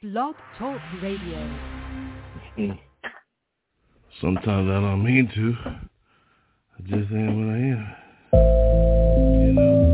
Blog Talk Radio. Mm. Sometimes I don't mean to. I just am what I am. You know.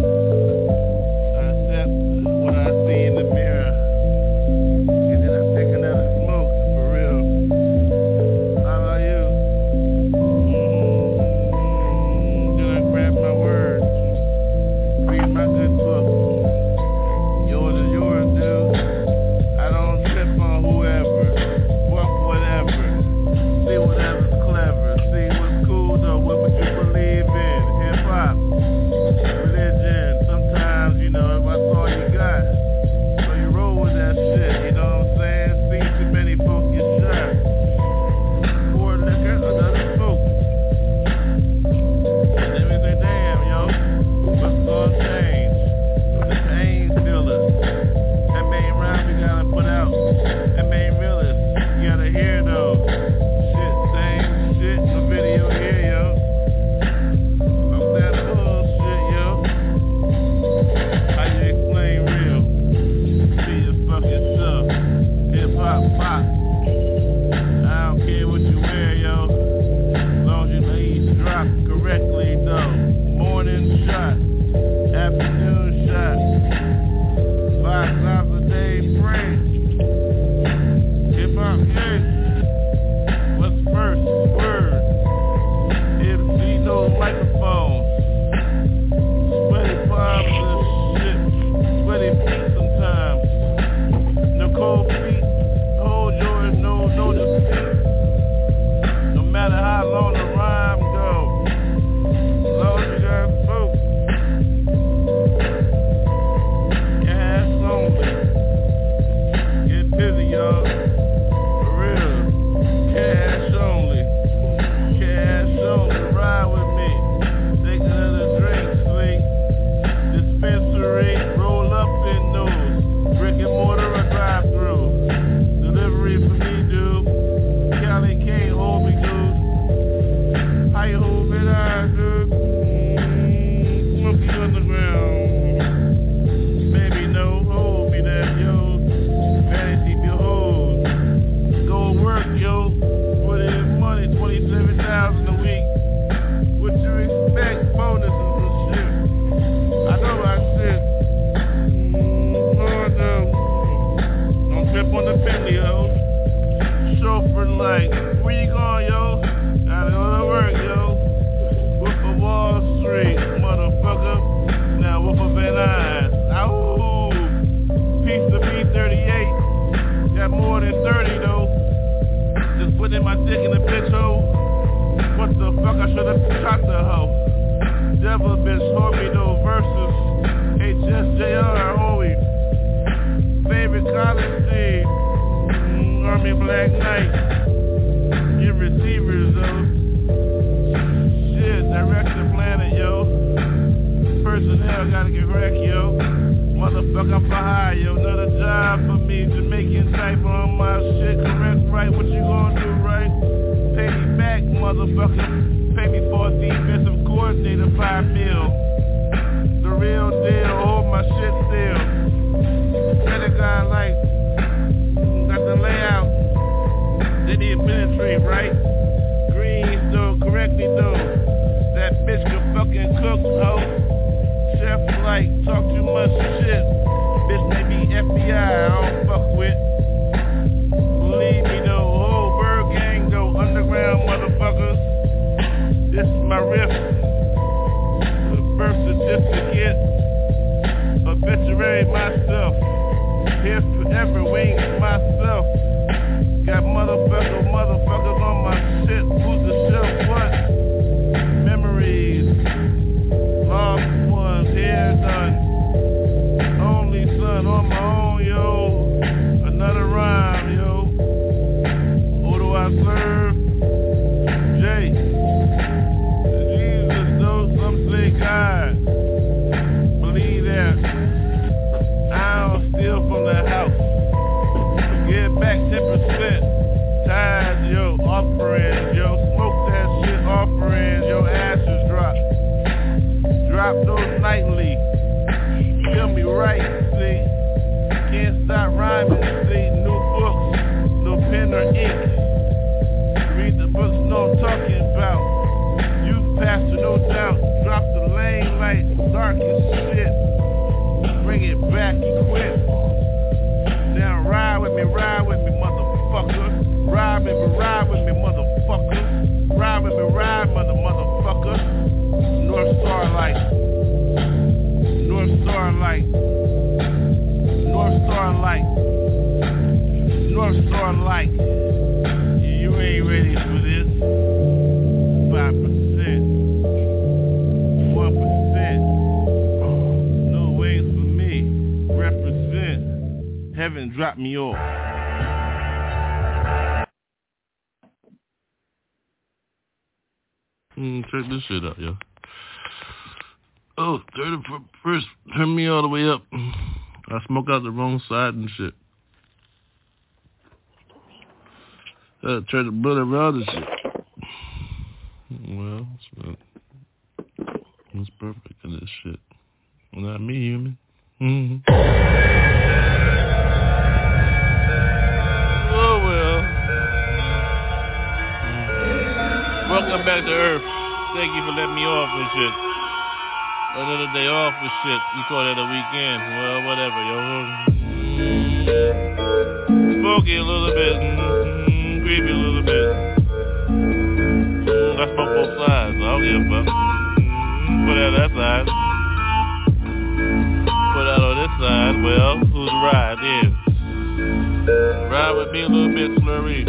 very much. Check this shit out, yo. Oh, 31st, turn me all the way up. I smoke out the wrong side and shit. Uh, turn the blood around and shit. Well, it's, it's perfect in this shit. Not me, human. Mm-hmm. Oh, well. Welcome back to Earth. Thank you for letting me off and shit. Another day off and shit. You call that a weekend. Well, whatever, yo. Smoky a little bit. Mm, creepy a little bit. Mm, I smoke both sides. I don't give a fuck. Mm, put out that side. Put out on this side. Well, who's the ride then? Ride with me a little bit slurry.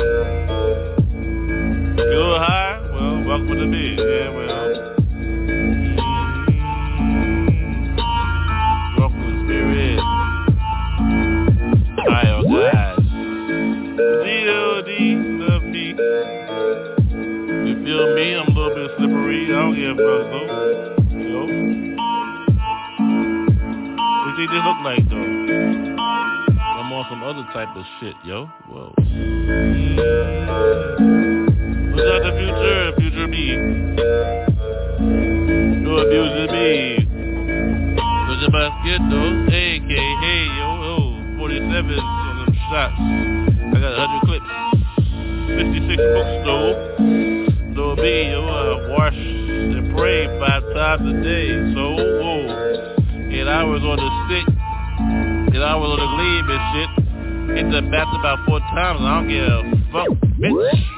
You a little high? Well, welcome to spirit. Hi, oh guys. G-O-D, love D. You feel me. I'm a little bit slippery. well. yeah, brother. Yo. What you think this look like, though? I'm on some other type of shit, yo. Whoa. What's that the future? Future me. No abuse me. What's your basket, though? Hey, K, hey, yo, yo. 47 on them shots. I got 100 clips. 56 books, though. No me, yo, uh, wash and pray five times a day. So, whoa. Eight hours on the stick. Eight hours on the gleam and shit. Hit the bat about four times. I don't give a fuck, bitch.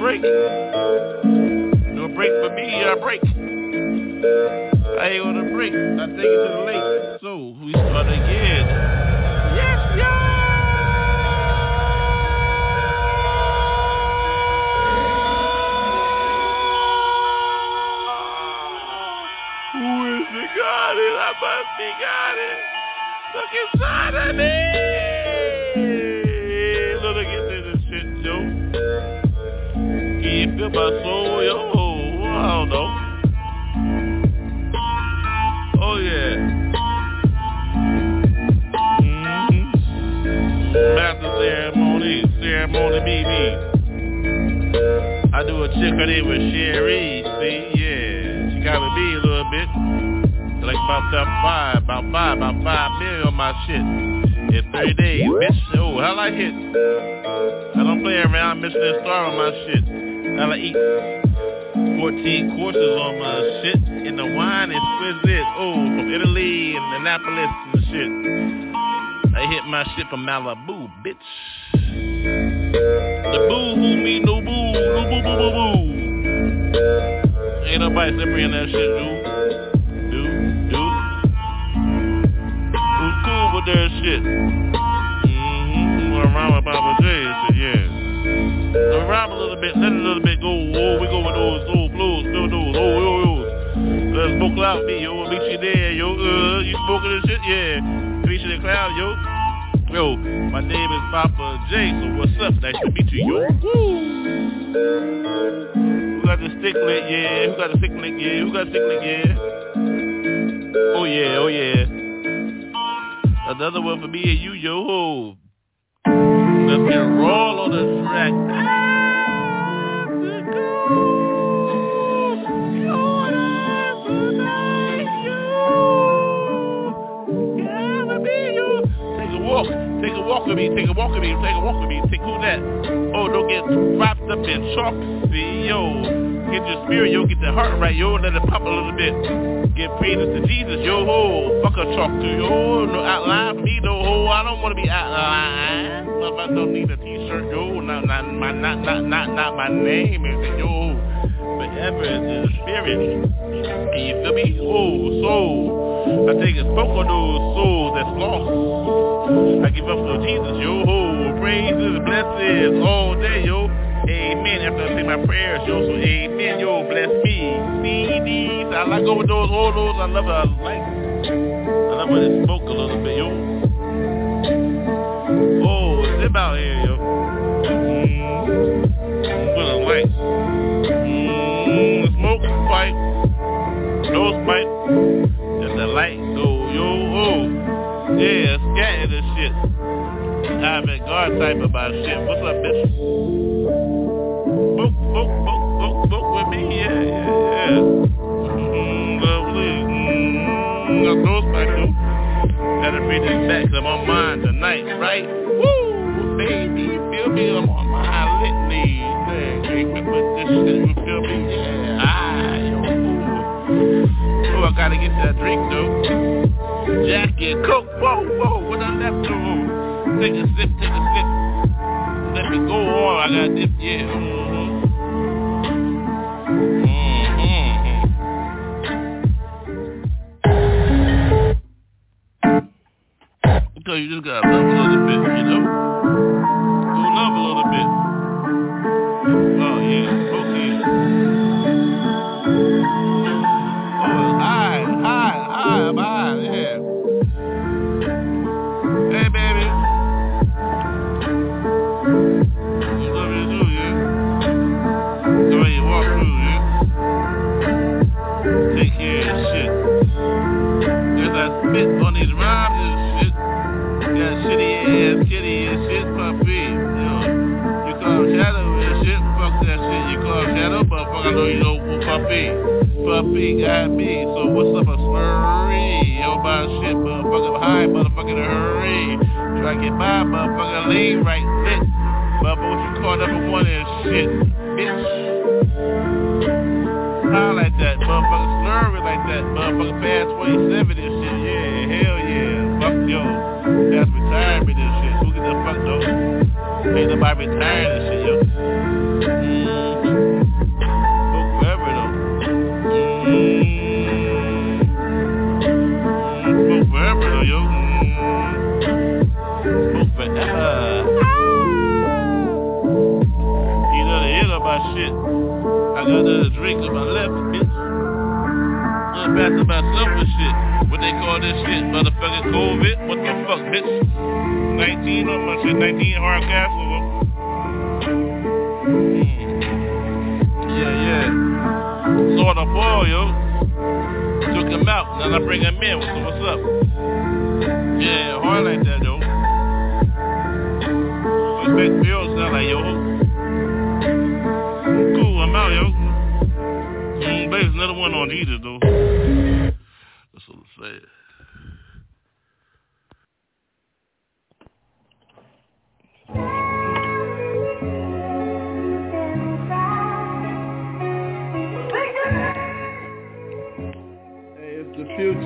Break. No break for me, I break. I ain't gonna break. I take it to the lake. So, we start again. Yes, y'all. got it. I must be it. Look inside of me. Feel soul, yo? I don't know. Oh, yeah. Mm-hmm. Master ceremony, ceremony BB. I do a chick her name was Sherry, see, yeah. She gotta be a little bit like about five, about five, about five million on my shit in 30 days, bitch. Oh, how I hit. I don't play around, Michelin star on my shit. Hell I eat 14 courses on my shit, and the wine is exquisite. Oh, from Italy and Annapolis and shit. I hit my shit from Malibu, bitch. The boo who me no boo, no boo boo boo boo. Ain't nobody slippery in that shit, dude. Cool with that shit. Mm-hmm. Around with Poppa J rhyme a little bit, let a little bit go. Oh, we go with those old blues, do those, oh, yo, yo. Let's smoke loud me, yo. Meet you there, yo. Uh, you smoking this shit? Yeah. You in the crowd, yo. Yo, my name is Poppa J, so what's up? Nice to meet you, yo. Who got the stick lit? Yeah. Who got the stick lit? Yeah. Who got the stick lit? Yeah. Oh yeah, oh yeah. Another one for me and you, yo. Let's get roll on the track. Take a walk, take a walk with me, take a walk with me, take a walk with me, take who that? Oh, don't get wrapped up in chalk, see, yo. Get your spirit, yo, get the heart right, yo, let it pop a little bit. Get praises to Jesus, yo, ho, fuck a talk to yo, no outline me, no ho, I don't wanna be outline. I don't need a not, my, not, not, not, not my name, is yo. forever into the spirit. Can you feel me? Oh, soul. I take a smoke on those souls that's lost. I give up to Jesus, yo. Oh, praises, blessings all day, yo. Amen. After I say my prayers, yo. So amen, yo. Bless me. CDs. I like over those, those. I love it. I like I love when it smoke a little bit, yo. Oh, zip out here, yo. Garde type about shit. What's up, bitch? Book, book, book, book, book with me. Yeah, yeah, yeah. Mm, lovely. Mm, the nose pipe, yo. Gotta this back 'cause I'm on mine tonight, right? Woo! Baby, feel me? I'm on my litany. Yeah, remember this shit, you feel me? Yeah, ah, yo. Oh, I gotta get that drink, though. Jacket, Coke, whoa, whoa, what I left to? Take a sip. I yeah.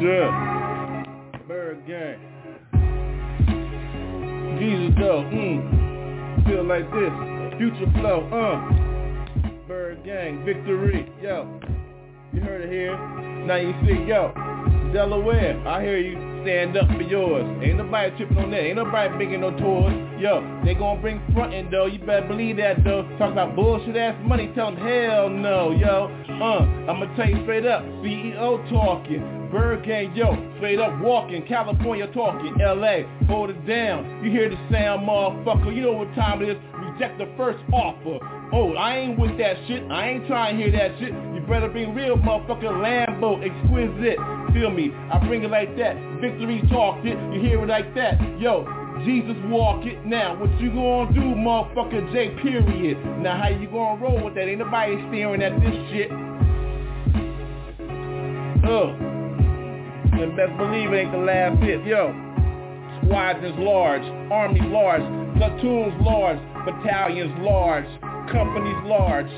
Future. ByrdGang. Jesus though, mm. Feel like this. Future flow, uh. ByrdGang, victory, yo. You heard it here. Now you see, yo. Delaware, I hear you. Stand up for yours. Ain't nobody tripping on that. Ain't nobody making no tours. Yo, they gonna bring frontin' though. You better believe that though. Talk about bullshit ass money. Tell them hell no, yo. Uh, I'ma tell you straight up. CEO talking. ByrdGang, yo. Straight up walking. California talking. LA, hold it down. You hear the sound, motherfucker. You know what time it is. Reject the first offer. Oh, I ain't with that shit. I ain't trying to hear that shit. You better be real motherfucker Lambo, exquisite. Feel me? I bring it like that. Victory talked it. You hear it like that. Yo, Jesus walk it. Now, what you gonna do, motherfucker J period? Now, how you gonna roll with that? Ain't nobody staring at this shit. Oh. And best believe it ain't the last hit. Yo. Squadrons large, army large, platoons large, battalions large, companies large.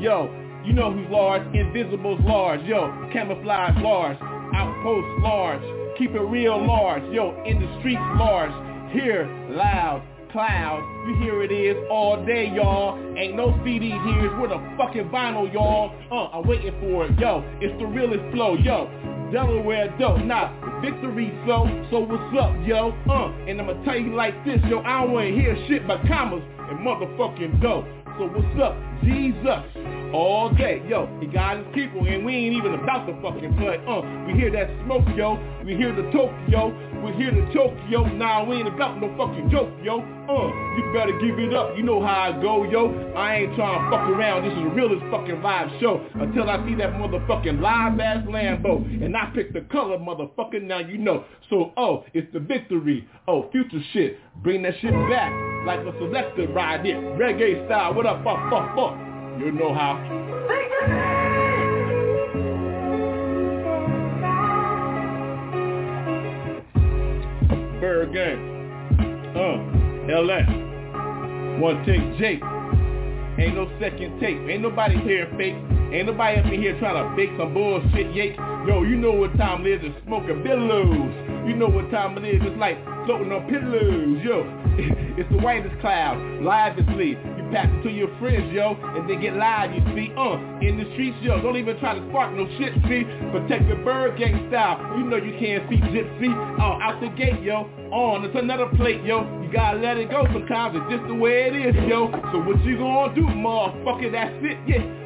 Yo, you know who's large, invisible's large. Yo, camouflage large, outpost large, keep it real large. Yo, in the streets large, here loud, clouds. You hear it is all day, y'all. Ain't no CD here, it's with a fucking vinyl, y'all. Uh, I'm waiting for it, yo. It's the realest flow, yo. Delaware dope, nah, victory flow, so what's up, yo? Uh, and I'ma tell you like this, yo, I don't wanna hear shit but commas and motherfucking dope. So what's up, Jesus? all day. Yo, he got his people and we ain't even about to fucking play. Uh, we hear that smoke, yo. We hear the Tokyo. We hear the Tokyo. Nah, we ain't about no fucking joke, yo. Uh, you better give it up. You know how I go, yo. I ain't trying to fuck around. This is the realest fucking live show until I see that motherfucking live ass Lambo and I pick the color, motherfucker. Now you know. So, oh, it's the victory. Oh, future shit. Bring that shit back like a selector ride it. Reggae style. What up, fuck, fuck, fuck. You know how. Bird game. Uh, LA. One take Jake. Ain't no second tape. Ain't nobody here fake. Ain't nobody up in here trying to fake some bullshit yake. Yo, you know what time it is to smoking billows. You know what time it is. It's like floating on pillows. Yo, it's the whitest cloud. Live is Lee pass it to your friends, yo, and they get live, you see, uh, in the streets, yo. Don't even try to spark no shit, see. Protect your ByrdGang style. You know you can't see gypsy. Uh, out the gate, yo. On, it's another plate, yo. You gotta let it go sometimes. It's just the way it is, yo. So what you gonna do, motherfucker? That's it, yeah.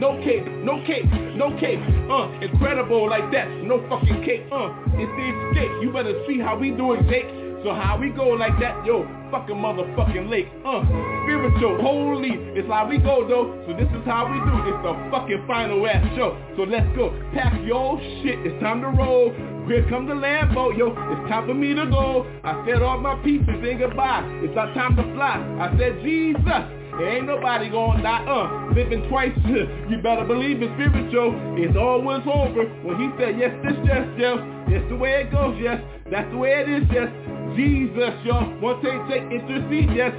no cape, no cape, no cape, uh, incredible like that, no fucking cape, uh, it's the escape, you better see how we do it, Jake, so how we go like that, yo, fucking motherfucking lake, uh, spiritual, holy, it's how we go though, so this is how we do, it's the fucking final ass show, so let's go, pack your shit, it's time to roll, here comes the Lambo, yo, it's time for me to go, I said all my pieces and goodbye, it's our time to fly, I said Jesus, ain't nobody gonna die, uh, living twice. you better believe it's spiritual. It's always over. When he said, yes, this, yes, yes, it's the way it goes, yes. That's the way it is, yes. Jesus, y'all. One take, take, intercede, yes.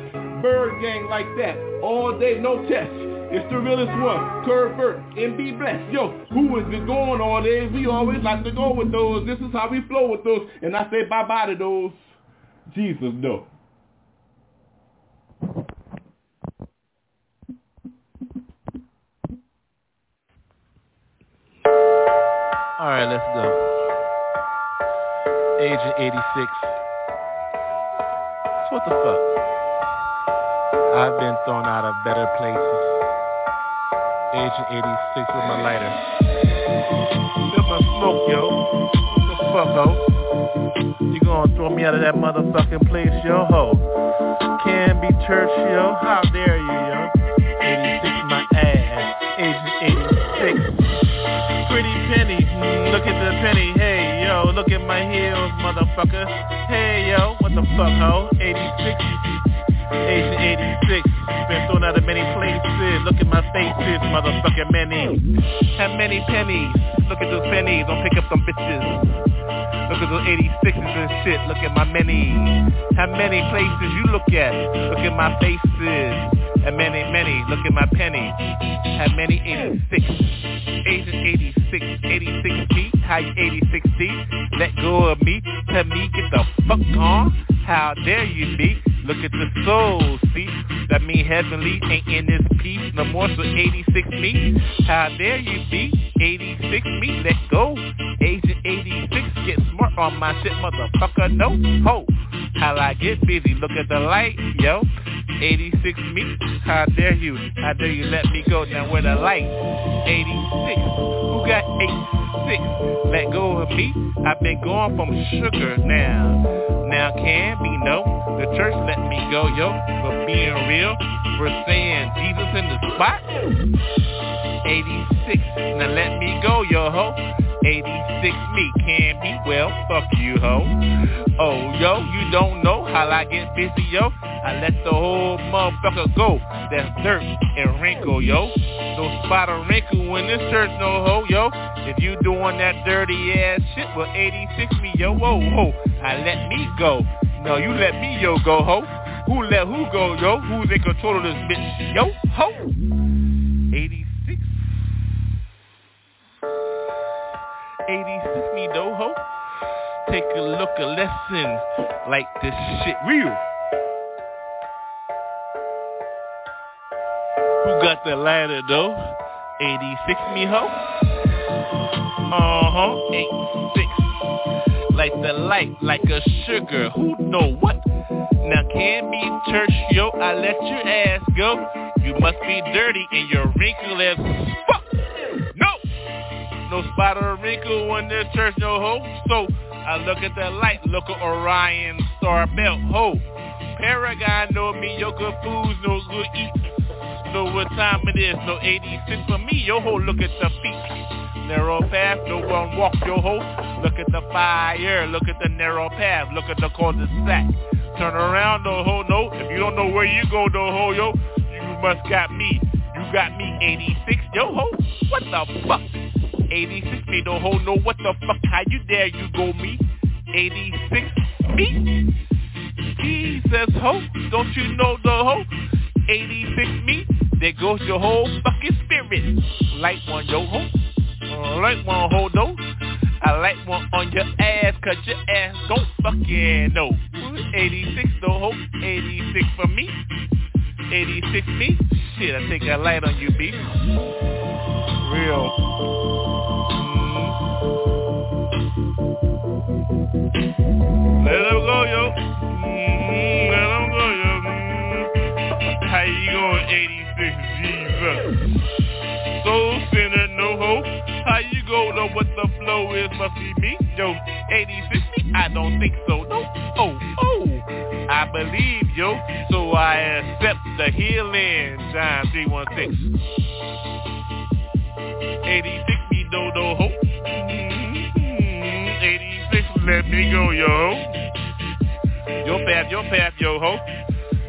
ByrdGang like that. All day, no test. It's the realest one. Curvert and be blessed. Yo, who is it going all day? We always like to go with those. This is how we flow with those. And I say bye-bye to those. Jesus, no. Alright, let's go. Agent 86. So what the fuck? I've been thrown out of better places. Agent 86 with my lighter. Feel my smoke, yo. What the fuck, ho? You gonna throw me out of that motherfucking place, yo, ho? Can be church, yo. How dare you, yo? At my heels, motherfucker. Hey yo, what the fuck, ho? 86, Asian 86, been thrown out of many places. Look at my faces, motherfucker, many. Have many pennies, look at those pennies, don't pick up some bitches. Look at those 86s and shit, look at my many. How many places you look at, look at my faces. And many, many, look at my penny. Have many 86. Asian 86, 86 feet. How you 86 feet? Let go of me. Tell me get the fuck on. How dare you be? Look at the soul, see? That mean heavenly ain't in this piece no more, so 86 me. How dare you be? 86 me, let go. Agent 86, get smart on my shit, motherfucker, no ho. How I get busy, look at the light, yo. 86 me, how dare you? How dare you let me go? Now where the light? 86, who got 86? Let go of me, I've been going from sugar now. Now can be no, the church let me go, yo. For being real, we're saying Jesus in the spot. 86, now let me go, yo ho. 86 me can't be well, fuck you ho. Oh yo, you don't know how I get busy yo. I let the whole motherfucker go. That's dirt and wrinkle yo. No spot of wrinkle in this church no ho yo. If you doing that dirty ass shit with 86 me yo, whoa ho. I let me go. No, you let me yo go ho. Who let who go yo? Who's in control of this bitch yo ho? 86 86 me though ho. Take a look, a lesson like this shit real. Who got the lighter though? 86 me ho. Uh-huh, 86. Like the light, like a sugar, who know what? Now can be church, yo, I let your ass go. You must be dirty and your wrinkle as fuck. No! No spot or wrinkle in this church, no ho. So I look at the light, look at Orion star belt, ho. Paragon, no mediocre foods, no good eat. Know what time it is, no 86 for me, yo ho, look at the feet. Narrow path, no one walk, yo ho. Look at the fire, look at the narrow path, look at the cul-de-sac. Turn around, no ho, no. If you don't know where you go, no ho, yo, you must got me. You got me 86, yo ho. What the fuck? 86 me, no ho, no. What the fuck? How you dare you go me? 86 me? Jesus ho, don't you know the ho? 86 me, there goes your whole fucking spirit. Light one, yo ho. Light one, ho, no. I like one on your ass, cause your ass don't fucking know. 86 though, ho. 86 for me. 86 me. Shit, I think I light on you, B. Real. Let him go, yo. Mm, let him go, yo. Mm. How you going, 86 Jesus? Soul sinner, no hope. How you go know what the flow is? Must be me. Yo, 86 me? I don't think so. No. Oh, oh. I believe, yo. So I accept the healing. John 316. 86 me, no, no hope. 86, let me go, yo. Your path, your path, yo, ho.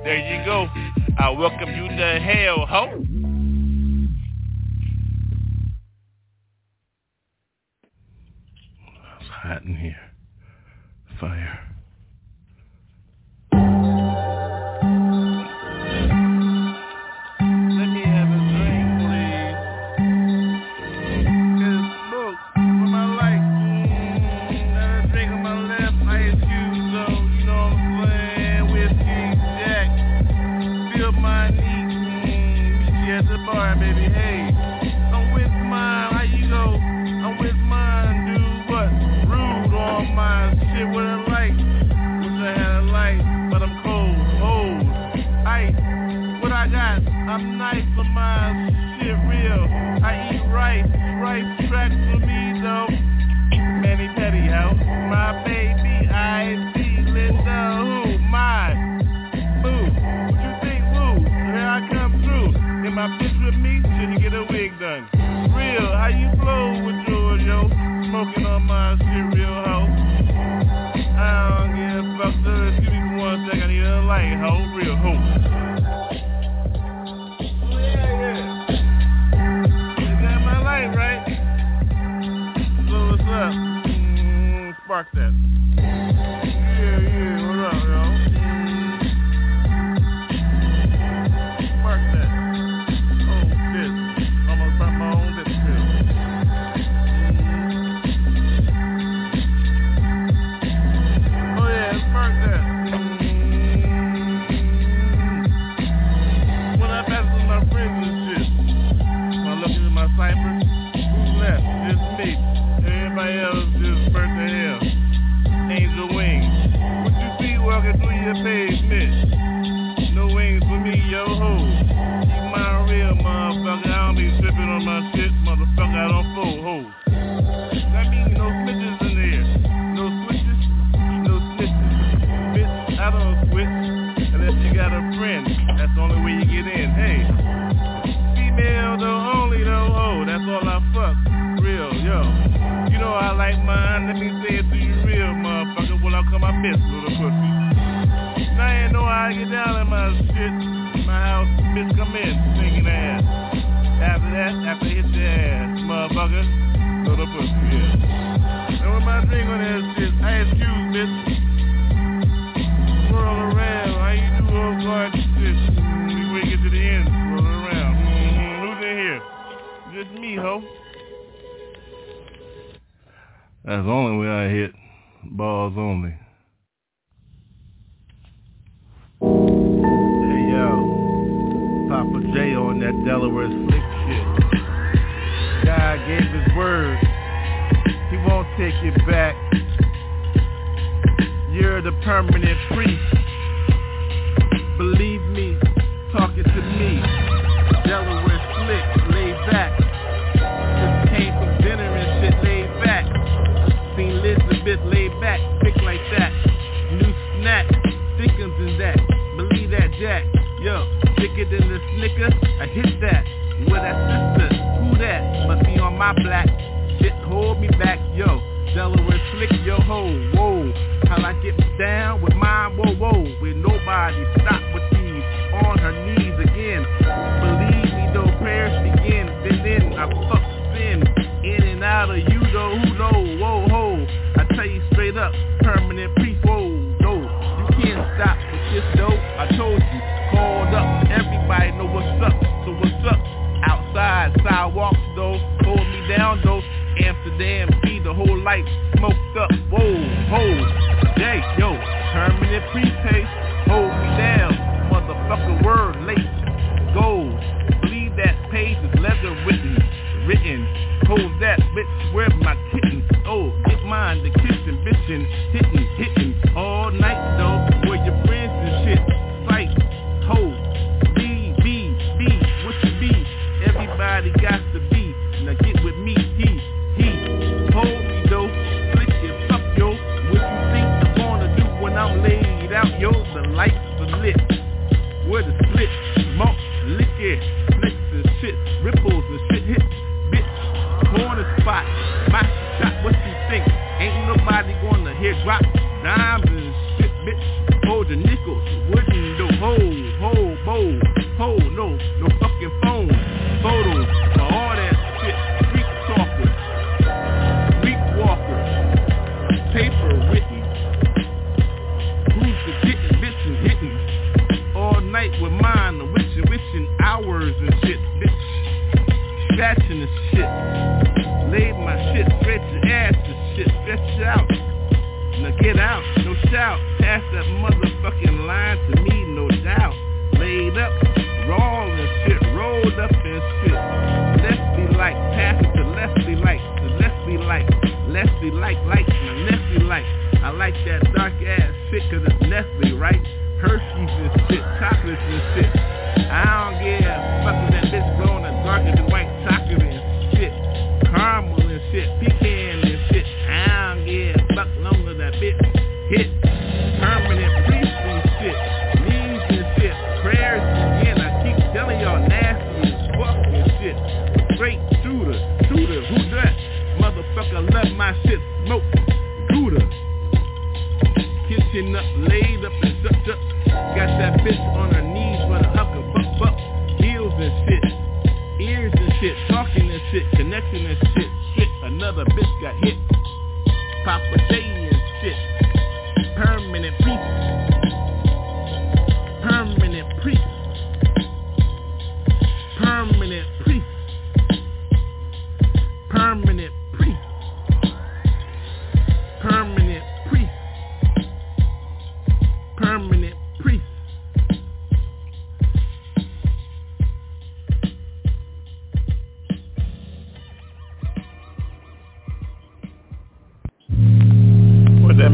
There you go. I welcome you to hell, ho. It's hot in here. Fire. Tracks for me though. Manny Petty house, my baby I see Linda who my boo. What you think woo? Here I come through. In my bitch with me, shouldn't get a wig done. Real, how you flow with George, yo? Smoking on my shit real hoe. I don't give a fuck. Excuse me for one second. I need a light, hoe. Real hoe. Spark that. Only way I hit. Balls only. Hey yo, Poppa J on that Delaware slick shit. God gave his word. He won't take it back. You're the permanent priest. Believe me, talking to me. Thicker than the snicker, I hit that. With that sister, who that? Must be on my black. Shit, hold me back, yo. Delaware slick, yo ho, whoa. How I get down with mine, whoa, whoa. With nobody, stop with these on her knees again. Believe me though, prayers begin. Then then I fuck sin in and out of you though. Who know? Whoa ho! I tell you straight up, permanent priest. Whoa, no, you can't stop with this though. I told you, called up. Everybody know what's up. So what's up? Outside sidewalks though, hold me down though. Amsterdam, be the whole life smoked up. Whoa, ho, hey, yo, permanent prepay. Hold me down, motherfucker. Word late, gold. Believe that page is leather written, written. Hold that, bitch. Where my kitten? Oh, get mine. The kitchen, bitchin', hitting, hitting gonna dimes and shit, bitch. Hold the nickels, wooden do ho, ho, bo, ho, no, no fucking phone, photos, for all that shit, freak talkers, freak walkers, paper written. Who's the getting, bitchin', hitting? All night with mine, the witchin', witchin' hours and shit, bitch. Scratching the shit. Laid my shit, stretch your ass and shit, stretch it out. Get out, no shout. Pass that motherfucking line to me, no doubt. Laid up, raw and shit, rolled up and shit. Leslie like, pass it to Leslie like, to Leslie like, Leslie like, like, now Nestle like. I like that dark ass shit cause it's Nestle, right? Hershey's and shit, chocolates and shit. I don't give a fuck if that bitch blowing the darker than white chocolate bitch got hit. Papa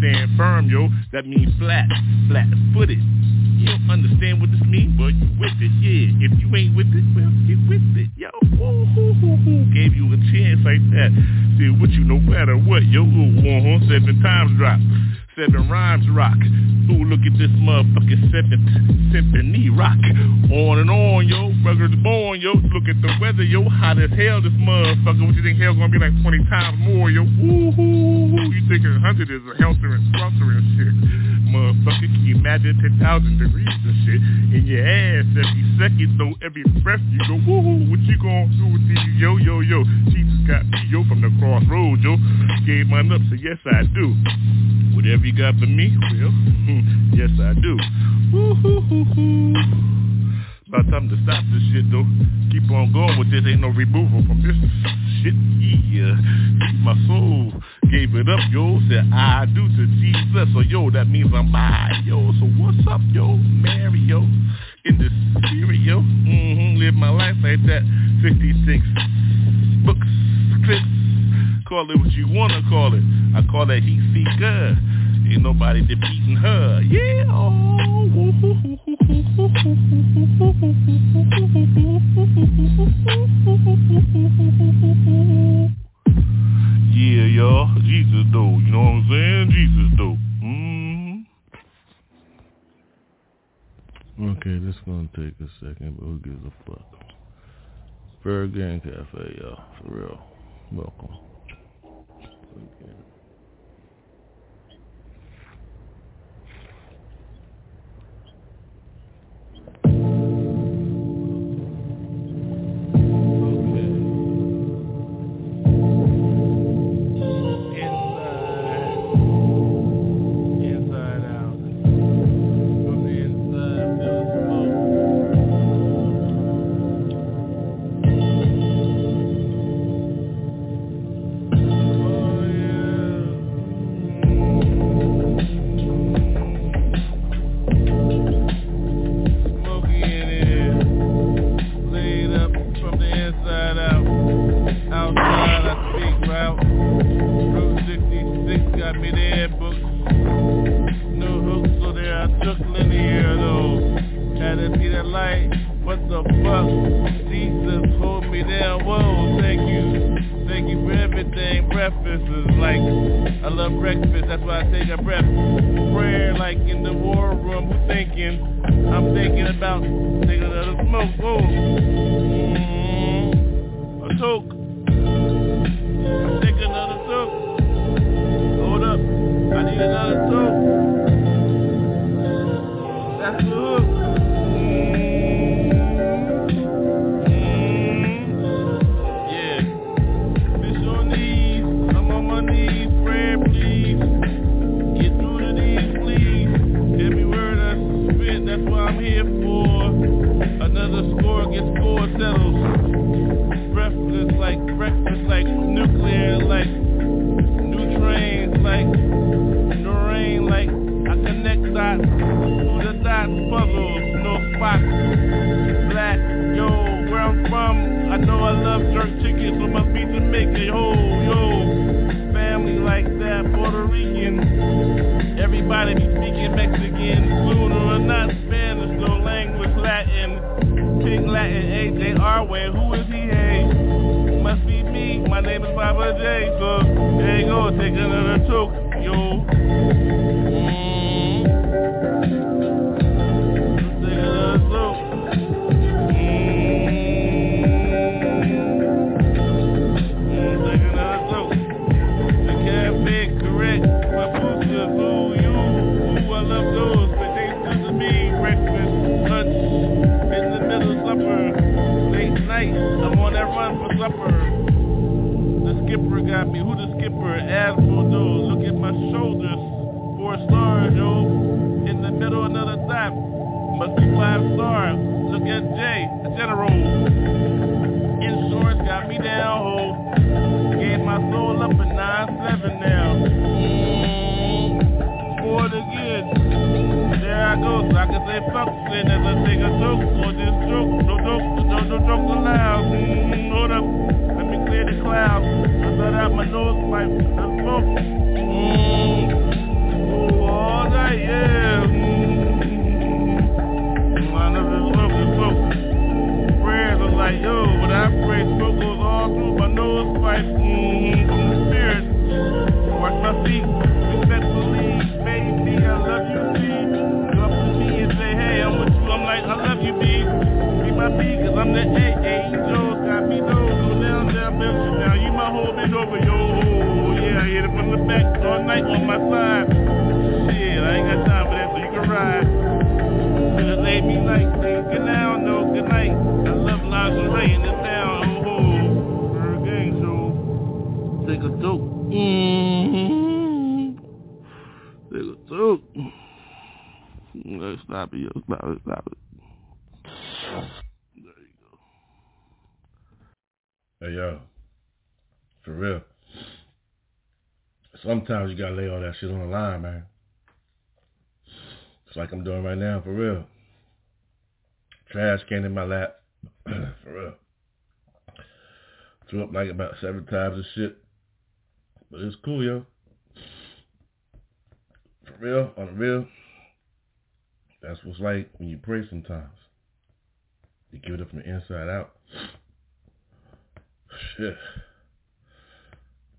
Stand firm, yo. That means flat, flat-footed. You don't understand what this means, but you with it, yeah. If you ain't with it, well, get with it, yo. Hoo. Gave you a chance like that. See what you no matter what, yo. Uh-huh, seven times drop. Seven rhymes rock. Ooh, look at this motherfucking seventh symphony rock. On and on, yo. Ruggers born, yo. Look at the weather, yo. Hot as hell, this motherfucker. What you think hell's gonna be like 20 times more, yo? Ooh, hoo, hoo. You think 100 is a helter and sponsor and shit. Imagine 10,000 degrees and shit in your ass every second, though every breath you go, woo what you gonna do with these, yo, yo, yo. Jesus got me, yo, from the crossroads, yo. Gave mine up, so yes, I do. Whatever you got for me, well, hmm, yes, I do. Woo-hoo-hoo-hoo. About time to stop this shit though. Keep on going with this. Ain't no removal from this shit. Yeah. My soul gave it up, yo. Said I do to Jesus. So yo, that means I'm by, yo. So what's up, yo? Mario. In the stereo. Mm-hmm. Live my life like that. 56 books, clips. Call it what you wanna call it. I call that heat seeker. Ain't nobody defeating her. Yeah. Oh. Yeah, y'all. Jesus though. You know what I'm saying? Jesus though. Mm. Okay, this is gonna take a second, but who gives a fuck? ByrdGang Cafe, y'all. For real. Welcome. Okay. dead book. New hooks so there I took linear though. Had to see that light. What the fuck? Jesus, hold me down. Whoa, thank you. Thank you for everything. Breakfast is like, I love breakfast. That's why I take a breath. Prayer like in the war room. I'm thinking, I'm thinking about taking another smoke. Whoa. Mm-hmm. A toke. I'm taking another toke. I need another soul. That's the hook. Yeah. On knees. I'm on my knees. Prayer, please. Get through to these, please. I spit, that's what I'm here for. Another score gets four settles. Breathless like breakfast, like nuclear. dots, the dots puzzles, no spots. Black, yo, where I'm from, I know I love jerk chicken, so must be Jamaican, ho, yo. Family like that, Puerto Rican. Everybody be speaking Mexican, fluent or not Spanish, no language Latin. King Latin, AJ Arway, who is he, hey? Must be me, my name is Poppa J, so there you go, take another choke, yo. Mm. Got me. Who the skipper? Asshole knows. Look at my shoulders. Four stars, yo. In the middle, another dot. Must be five stars. Look at Jay, the general. Insurance got me down, ho. Gave my soul up at 9-7 now. Mm, for it again. There I go, so I can say fuck sin as I take a joke or this joke. No joke, no, no joke allowed. Mm, hold up, I my nose the smoke. Mm, ooh, all yeah. Mm, I the smoke, smoke. Prayers are like, yo, when I pray, smoke goes all through my nose pipe. From the spirit. Wash my feet, respectfully, baby, I love you, B. Come up to me and say, hey, I'm with you. I'm like, I love you, B. Be my B, cause I'm the A, angel. Over, yo. Yeah, I hit it from the back all night on my side. Shit, I ain't got time for that, so you can ride. Laid me like, good now, no, good night. I love in town, oh, oh. Gang. Take a dope. Mm-hmm. Take a dope. Let's stop it, yo. Stop it, stop it. There you go. Hey yo, for real. Sometimes you gotta lay all that shit on the line, man. It's like I'm doing right now, for real. Trash can in my lap, for real. Threw up like about seven times and shit, but it's cool, yo. For real, on the real. That's what's like when you pray sometimes. You give it up from the inside out. Shit.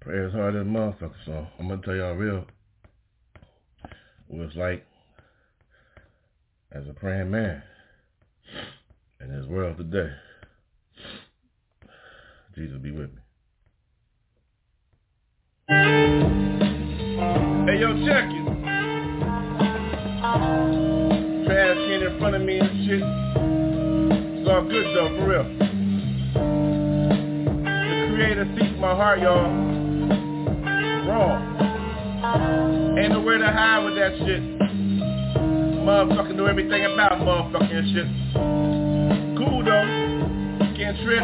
Prayer is harder than motherfucker, so I'm gonna tell y'all real what it's like as a praying man in this world today. Jesus be with me. Hey, yo, check it. Trash can in front of me and shit. It's all good though, for real. The creator sees my heart, y'all. Wrong. Ain't nowhere to hide with that shit. Motherfucker know everything about motherfucking shit. Cool though. Can't trip.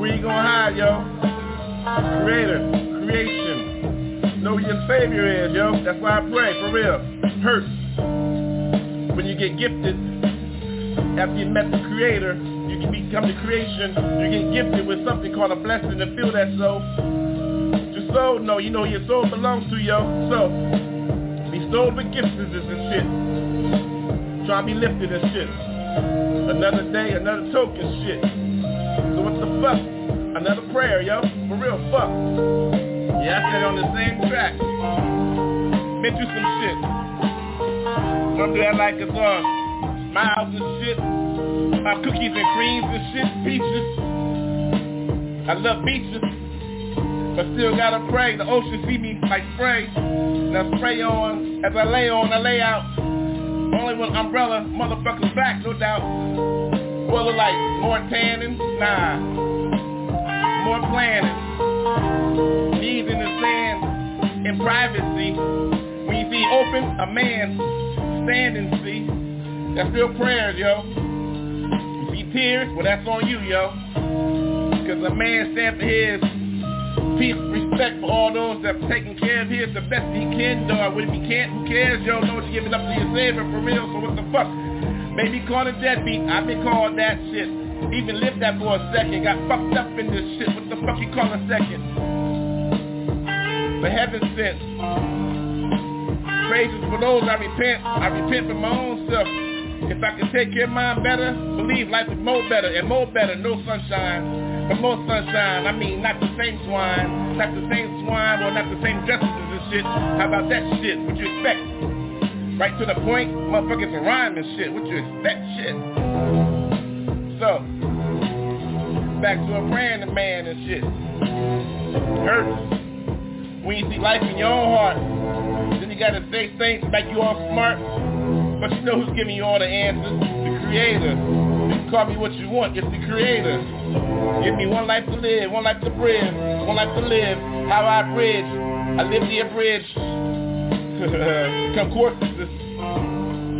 Where you gonna hide, yo? Creator, creation. Know who your savior is, yo. That's why I pray, for real. Hurts. When you get gifted, after you met the creator, you can become the creation. You get gifted with something called a blessing to feel that soul. Soul know, you know your soul belongs to, yo. So, bestowed with gifts and shit. Try to be lifted and shit. Another day, another token shit. So what the fuck? Another prayer, yo. For real, fuck. Yeah, I said on the same track. Meant you some shit. Do that like it's uh, miles and shit. Uh, cookies and creams and shit. Peaches. I love beaches. But still gotta pray. The ocean see me like spray. Now spray on. As I lay on, I lay out. Only with umbrella, motherfuckers back, no doubt. Well, like more tanning? Nah. More planning. Knees in the sand in privacy. When you see open, a man standing, see. That's still prayers, yo. You see tears? Well, that's on you, yo. Cause a man stand for his peace, respect for all those that have taken care of his the best he can, though. What if he can't? Who cares, yo? Know what you're giving up to your savior for real, so what the fuck? Maybe called a deadbeat. I've been called that shit. Even lived that for a second. Got fucked up in this shit. What the fuck you call a second? For heaven's sake. Praises for those I repent. I repent for my own self. If I could take care of mine better, believe life is more better and more better. No sunshine. But more sunshine. I mean, not the same swine. Not the same swine or not the same justices and shit. How about that shit? What you expect? Right to the point, motherfuckers a rhyme and shit. What you expect, shit? So, back to a praying man and shit. Hurts. When you see life in your own heart, then you gotta say things to make you all smart. But you know who's giving you all the answers? The creator. Call me what you want, it's the creator. Give me one life to live, one life to breathe, one life to live. How I bridge, I live the bridge. Come courses.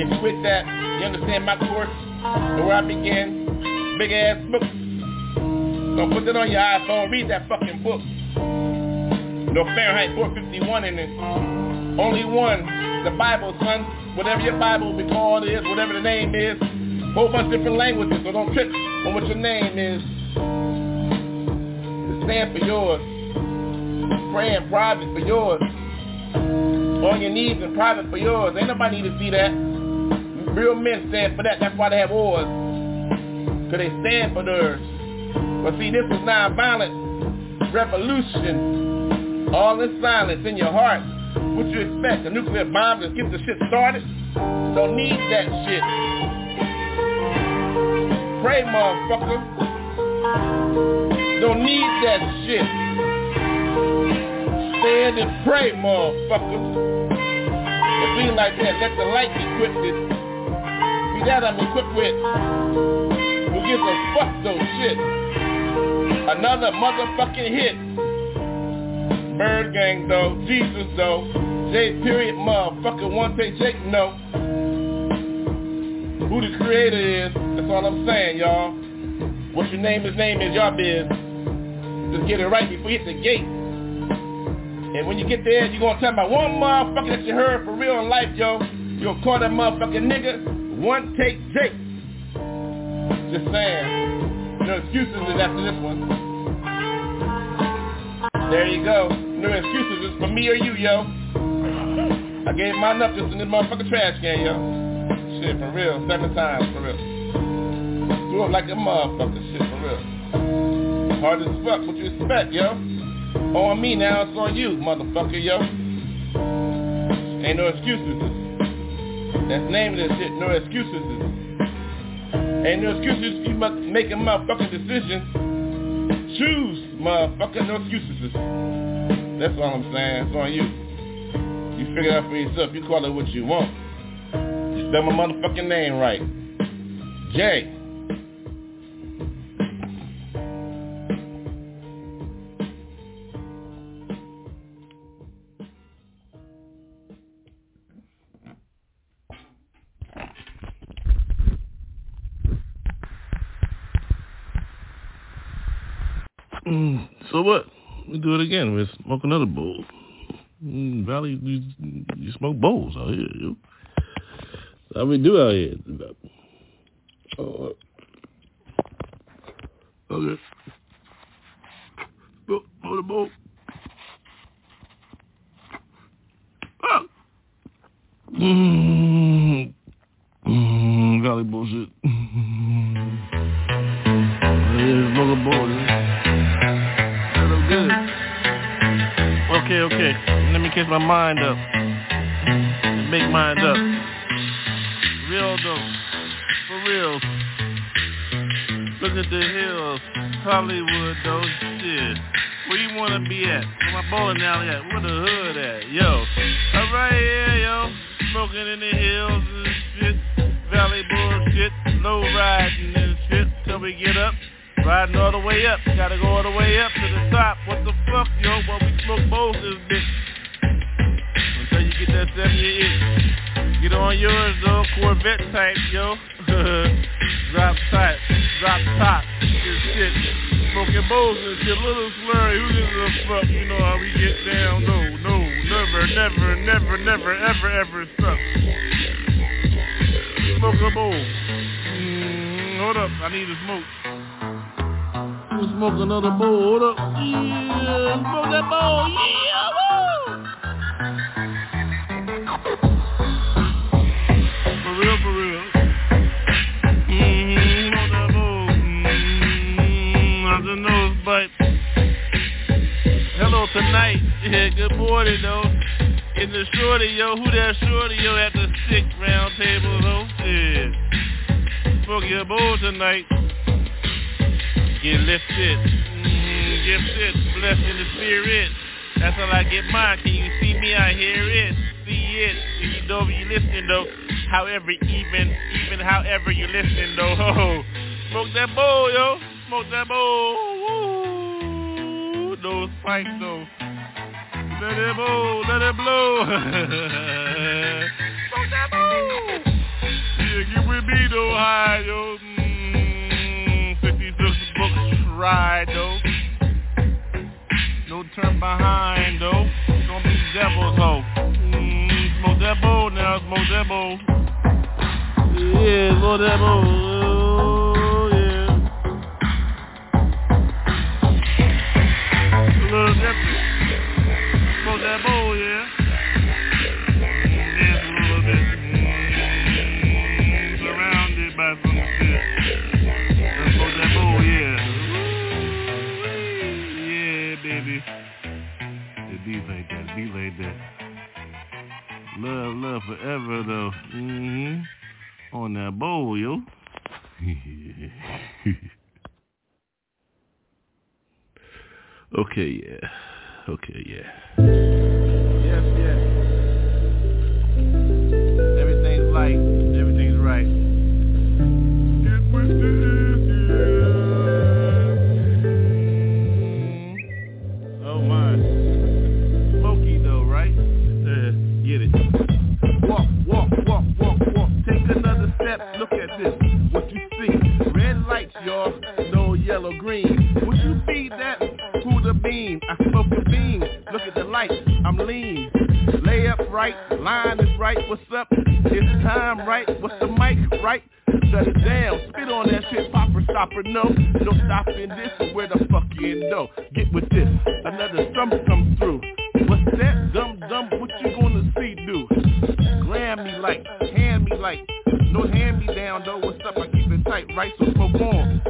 If you with that, you understand my course and where I begin. Big ass book. Don't put that on your iPhone. Read that fucking book. No Fahrenheit 451 in it. Only one. The Bible, son. Whatever your Bible be called is, whatever the name is. Whole bunch of different languages, so don't trip on what your name is. Stand for yours. Praying private for yours. On your knees in private for yours. Ain't nobody need to see that. Real men stand for that. That's why they have wars. Cause they stand for theirs. But see, this is non-violent revolution. All in silence in your heart. What you expect? A nuclear bomb to get the shit started? Don't need that shit. Pray, motherfucker. Don't need that shit. Stand and pray, motherfucker. It seems like that. Let the light be equipped with. That I'm equipped with. Who gives a fuck those shit? Another motherfucking hit. ByrdGang though, Jesus though, J period motherfucker one take Jake Who the creator is, that's all I'm saying y'all. What your name is name is y'all biz. Just get it right before you hit the gate. And when you get there, you're gonna tell me about one motherfucker that you heard for real in life, yo. You'll call that motherfucking nigga one take Jake. Just saying. No excuses is after this one. There you go. No excuses is for me or you, yo. I gave mine up just in this motherfucking trash can, yo. Shit, for real. Seven times, for real. Do it like a motherfucker, shit, for real. Hard as fuck, what you expect, yo? On me now, it's on you, motherfucker, yo. Ain't no excuses. That's name of this shit, no excuses. Ain't no excuses, you must make a motherfucking decision. Choose, motherfucker, no excuses. That's all I'm saying, it's on you. You figure it out for yourself, you call it what you want. You spell my motherfucking name right. Jay. Mm, so what? We do it again. We smoke another bowl. Mm, Valley, you, you smoke bowls out here, yo. That's we do out here. Oh, okay. Bowl. However, even, even however you listening though. Ho, smoke that bowl, yo. Smoke that bowl. Woo. Those pipes though. Let it blow, let it blow. Smoke that bowl. Yeah, get with me though, high, yo. Mm, 56 books ride, though. No turn behind, though. Gonna be devil's hoe. Mm, smoke that bowl now, smoke that bowl. Yeah, that bowl. Oh, yeah. Smoke that bowl, yeah. Yeah. Yeah, baby. It be like that, be like that. Love, love forever though. hmm On that bowl, yo. okay, yeah. Okay, yeah. Yes, yes. Everything's light. Everything's right. Step. Look at this. What you see? Red lights, y'all. No yellow green. Would you feed that? Who the beam? I smoke the beam. Look at the light. I'm lean. Lay up right. Line is right. What's up? It's time right. What's the mic right? Shut it down. Spit on that shit. Popper stopper. No. No stopping this. So where the fuck you know? Get with this. Another summer come through. What's that? Dumb dumb. What you gonna see do? Grab me like. Hand me like. No hand me down though. What's up? I keep it tight, right? So smoke on.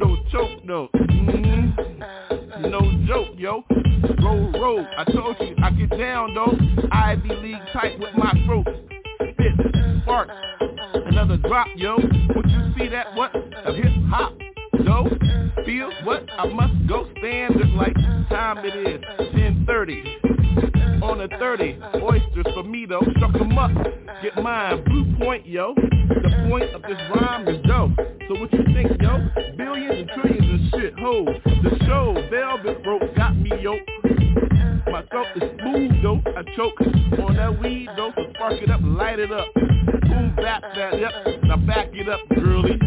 No choke though. hmm No joke, yo. Roll, roll. I told you I get down though. Ivy League tight with my throat. Spit, spark. Another drop, yo. Would you see that? What? A hip hop. Yo, feel what? I must go stand it like time it is. 1030 on a 30. Oysters for me though, struck 'em up. Get mine, blue point, yo. The point of this rhyme is dope. So what you think, yo? Billions and trillions of shit, ho. The show, Velvet yo. Throat is smooth, though. I choke on that weed, though. So spark it up, light it up. Boom, bap that, yep. Now back it up, girly.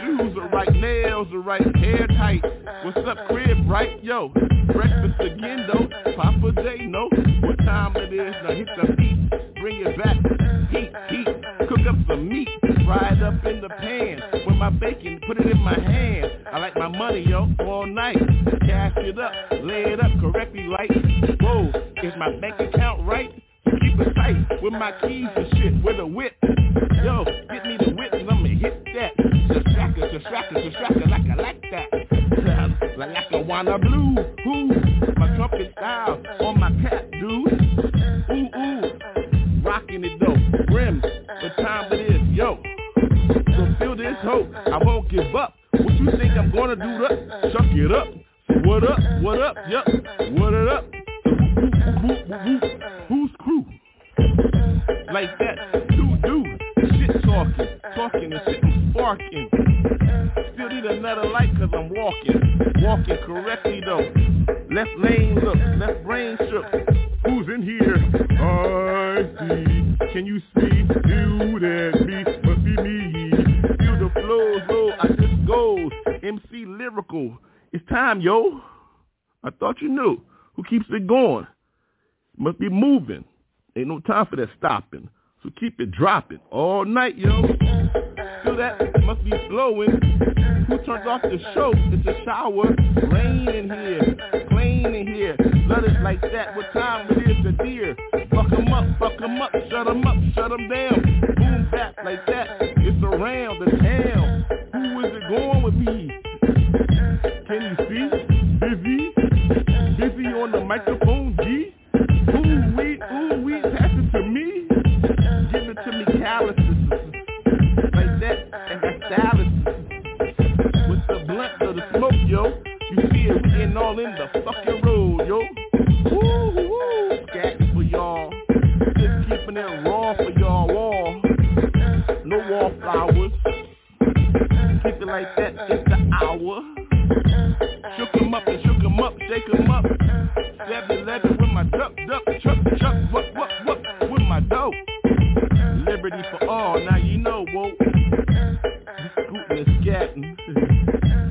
Shoes are right, nails are right, hair tight. What's up, crib, right? Yo, breakfast again, though. Poppa J, no. What time it is? Now hit the beat, bring it back. Heat, heat, cook up some meat, fry it up in the pan. With my bacon, put it in my hand. I like my money, yo, all night. Cash it up, lay it up correctly, like. Whoa, is my bank account right? Keep it tight with my keys and shit, with a whip. Yo, get me the whip and I'ma hit that. Shastraka, shastraka, shastraka, like I like that. like, I wanna blue, who? My trumpet style on my cap, dude. Ooh, ooh, rocking it though. Brim, what time it is, yo. So feel this hope, I won't give up. What you think I'm gonna do chuck it up? What up, what up, yup, what it up? Who's crew? Like that, dude, dude, shit talking, talking and shit, I'm sparking. Still need another light cause I'm walking, walking correctly though. Left lane look, left brain shook. Who's in here? I see. Can you see? Do that beat must be me. Feel the flows, low, I just goes. MC lyrical. It's time, yo. I thought you knew. Who keeps it going? Must be moving. Ain't no time for that stopping. So keep it dropping all night, yo. Feel that? Must be flowing. Who turns off the show? It's a shower. Rain in here. Plain in here. Let it like that. What time it is? The deer. Fuck 'em up, fuck 'em up, shut 'em up, shut 'em down. Boom back like that. It's around the town. Who is it going with me? Can you see? On the microphone, G? Ooh, we, ooh, we, pass it to me. Give it to me, calluses. Like that, and that stylus. With the blunt of the smoke, yo. You see it, getting all in the fucking road, yo. Woo, woo, scatting for y'all. Just keeping it raw for y'all, wall. No wallflowers. Keep it like that, it's the hour up, shake 'em up. Stab your leather with my duck, duck, chuck, chuck, what, what, what, with my dough. Liberty for all, now you know, whoa. Scootin' and scatting.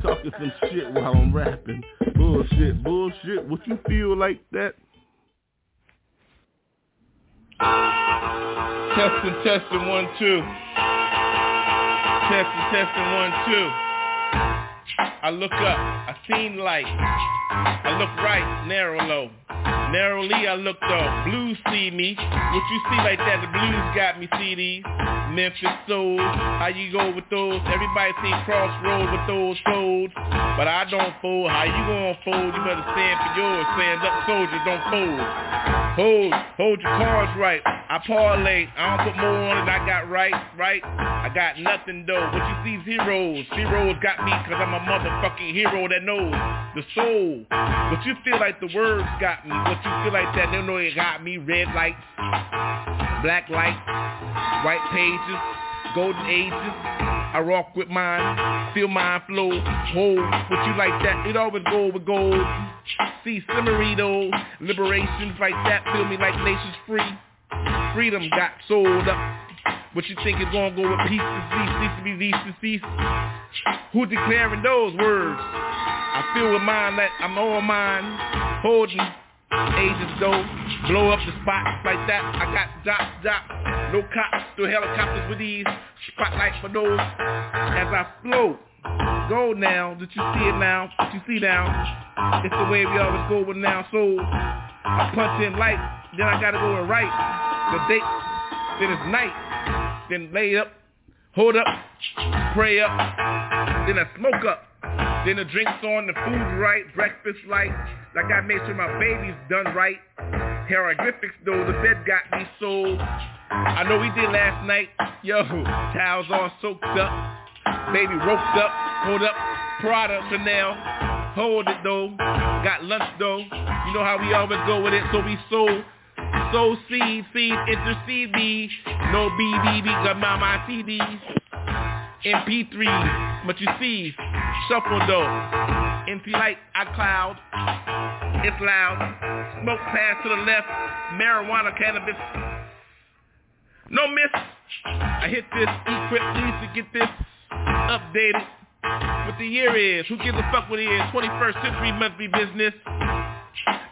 Talking some shit while I'm rapping. Bullshit, bullshit, what you feel like that? Testing, testing, one, two. Testing, testing, one, two. I look up, I seen light. I look right, narrow low. Narrowly I look up, blues see me. What you see like that, the blues got me CDs. Memphis Soul, how you go with those? Everybody see Crossroad with those folds. But I don't fold, how you gonna fold? You better stand for yours, stand up soldier, don't fold. Hold, hold your cards right. I parlay, I don't put more on it, I got right, right? I got nothing though. What you see zeros, zeros got me cause I'm a motherfucking hero that knows the soul. But you feel like the words got me, what you feel like that, they know it got me. Red lights, black lights, white pages, golden ages. I rock with mine, feel mine flow, hold what you like that. It always go with gold. See Cimarito, liberations like that, feel me like nations free. Freedom got sold up. What you think is gonna go with peace to cease, cease to be these to cease? Who declaring those words? I feel with mine that I'm all mine, holding ages though, blow up the spots like that. I got dots, dots, no cops, no helicopters with these spotlights for those. As I float, go now, did you see it now? Did you see now? It's the way we always go with now. So I punch in light, then I gotta go and write the date, then it's night, then lay up, hold up, pray up, then I smoke up. Then the drinks on, the food right, breakfast light. Like I made sure my baby's done right. Hieroglyphics though, the bed got me so. I know we did last night. Yo, towels all soaked up. Baby roped up, hold up, Prada, Chanel. Hold it though, got lunch though. You know how we always go with it, so we sold. Sow seed, seed, intercede me. No BBB, got my, my CDs. MP3, but you see, shuffle though. MP Light, iCloud, it's loud. Smoke pass to the left, marijuana, cannabis. No miss. I hit this, equip needs to get this updated. What the year is, who gives a fuck what it is? 21st century must be business.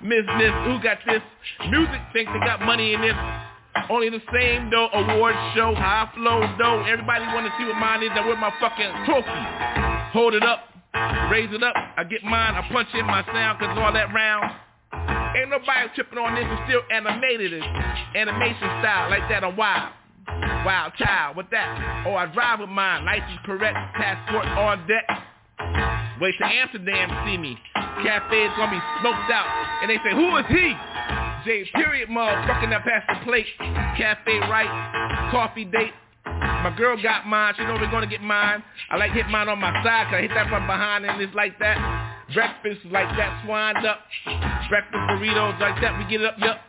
Business, who got this? Music thinks they got money in this. Only the same though, award show, high flow though. Everybody wanna see what mine is and with my fucking trophy. Hold it up, raise it up, I get mine, I punch in my sound cause all that round. Ain't nobody tripping on this, it's still animated, it's animation style like that on wild. Wild child, with that? Oh, I drive with mine, license correct, passport on deck. Wait to Amsterdam see me. Cafe's gonna be smoked out. And they say, who is he? J period motherfucking that past the plate. Cafe right, coffee date. My girl got mine. She know we're gonna get mine. I like hit mine on my side cause I hit that from behind and it's like that. Breakfast is like that, swined up. Breakfast burritos like that. We get it up, yup.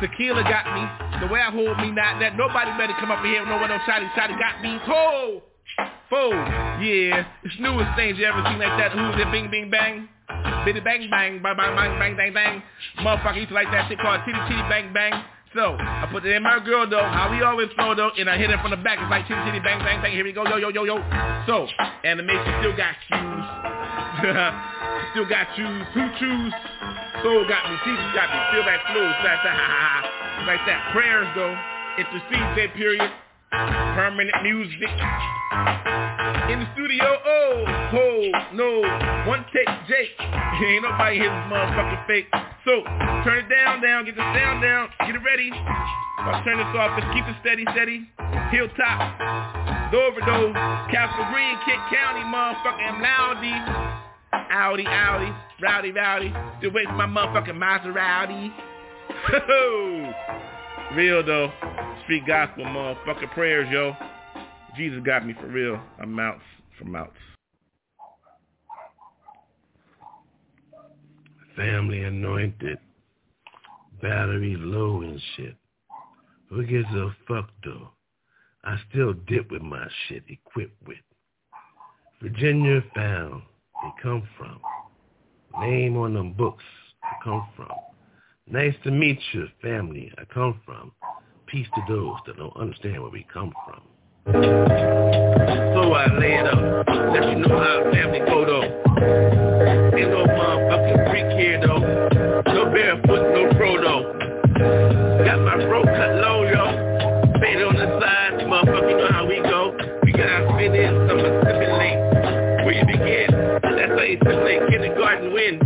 Tequila got me. The way I hold me, not that nobody better come up in here. No one no shotty, shotty got me. Oh, fold. Yeah, it's newest things you ever seen like that. Who's it? Bing, bing, bang. Bitty bang bang, bang bang bang bang bang bang. Motherfucker used to like that shit called titty titty bang bang. So I put it in my girl though, how we always flow though, and I hit it from the back. It's like titty titty bang bang bang. Here we go, yo yo yo yo. So animation still got shoes, still got shoes. Who choose? Soul got me, teeth got me. Feel that flow. Like that. Prayers though. Intercede that period. Permanent Muzik. In the studio, oh, oh, no, one take, Jake. Ain't nobody hit this motherfucking fake. So, turn it down, down, get the sound down, get it ready. I'll turn this off, let's keep it steady, steady. Hilltop, Dover, Dover, Castle Green, Kent County, motherfucking Loudy. Audi, Audi, rowdy, rowdy. Still waiting for my motherfucking Maserati. Real though. Street gospel, motherfucking prayers, yo. Jesus got me for real. I'm out from out. Family anointed. Battery low and shit. Who gives a fuck though? I still dip with my shit equipped with. Virginia found they come from. Name on them books I come from. Nice to meet you, family I come from peace to those that don't understand where we come from. So I lay it up, let you know how family go though. Ain't no motherfucking freak here though. No barefoot, no proto. Got my bro cut low, yo. Fade on the side, motherfucker, you know how we go. We got our spin in, some assimilate. Where you begin, that's how you assimilate kindergarten win.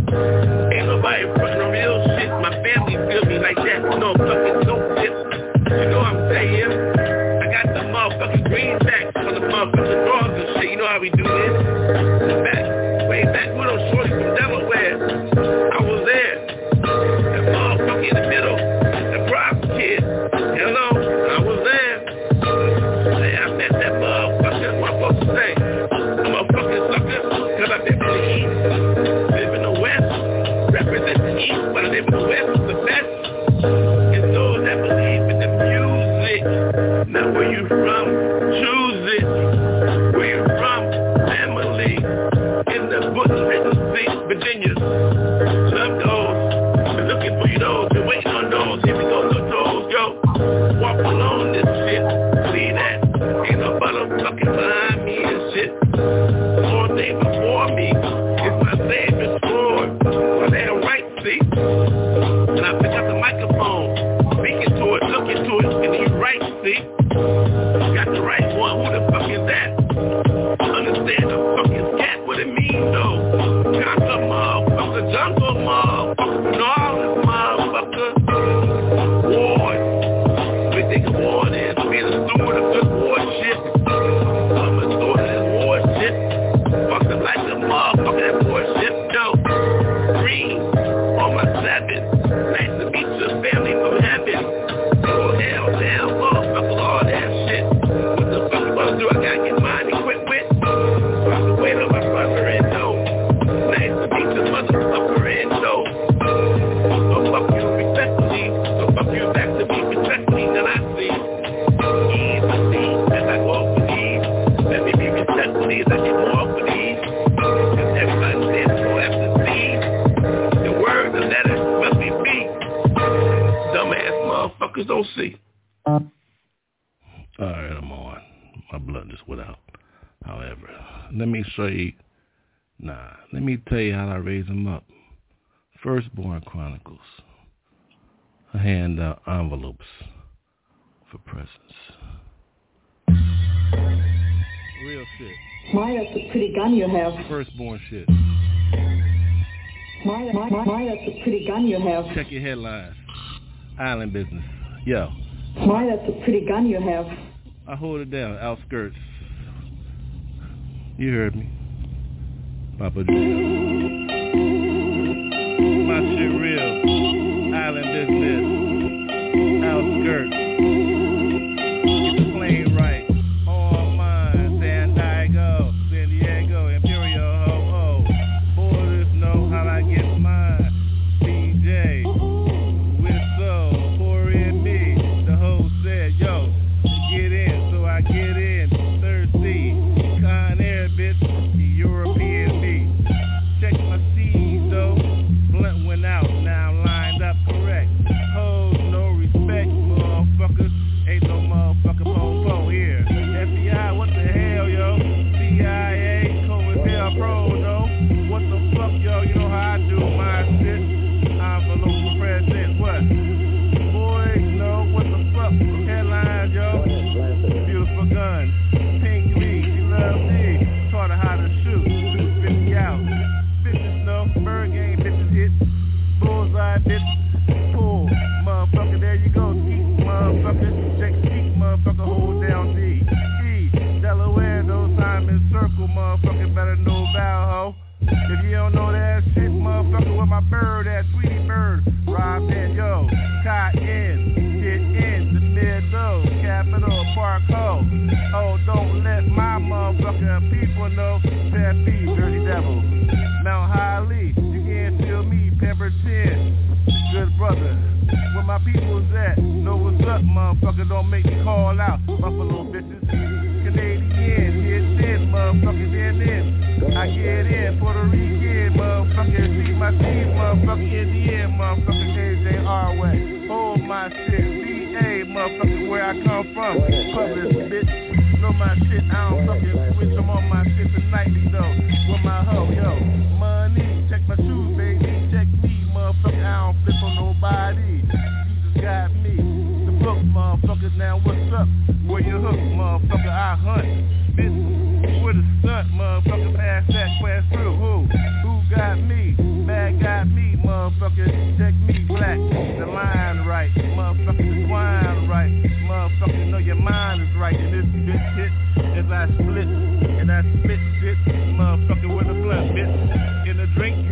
firstborn shit. Maya, Maya, Maya, that's a pretty gun you have. Check your headlines. Island business. Yo. My, that's a pretty gun you have. I hold it down, outskirts. You heard me. Papa G. My shit real. Island business. Outskirts. Smith. Motherfucker with a blunt, bitch. In a drink,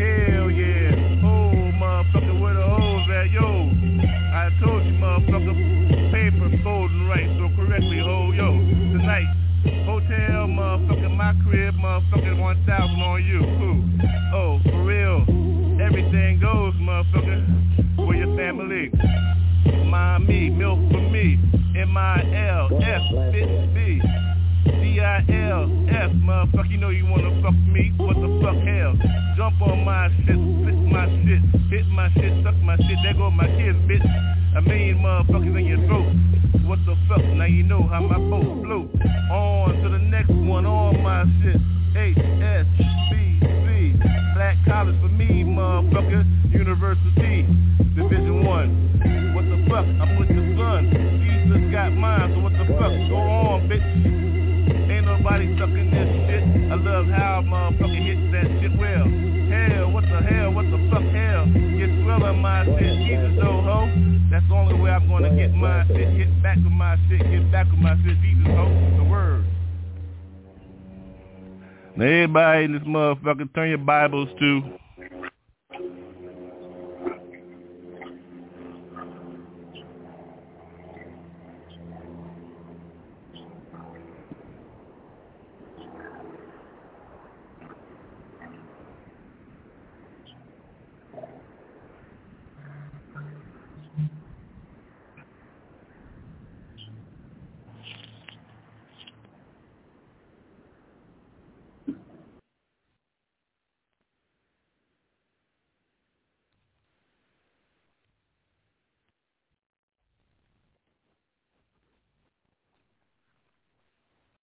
bag on my kids, bitch. A million motherfuckers in your throat. What the fuck? Now you know how my boat. shit, get back with my. Jesus, hope the word. Now everybody in this motherfucker, turn your Bibles to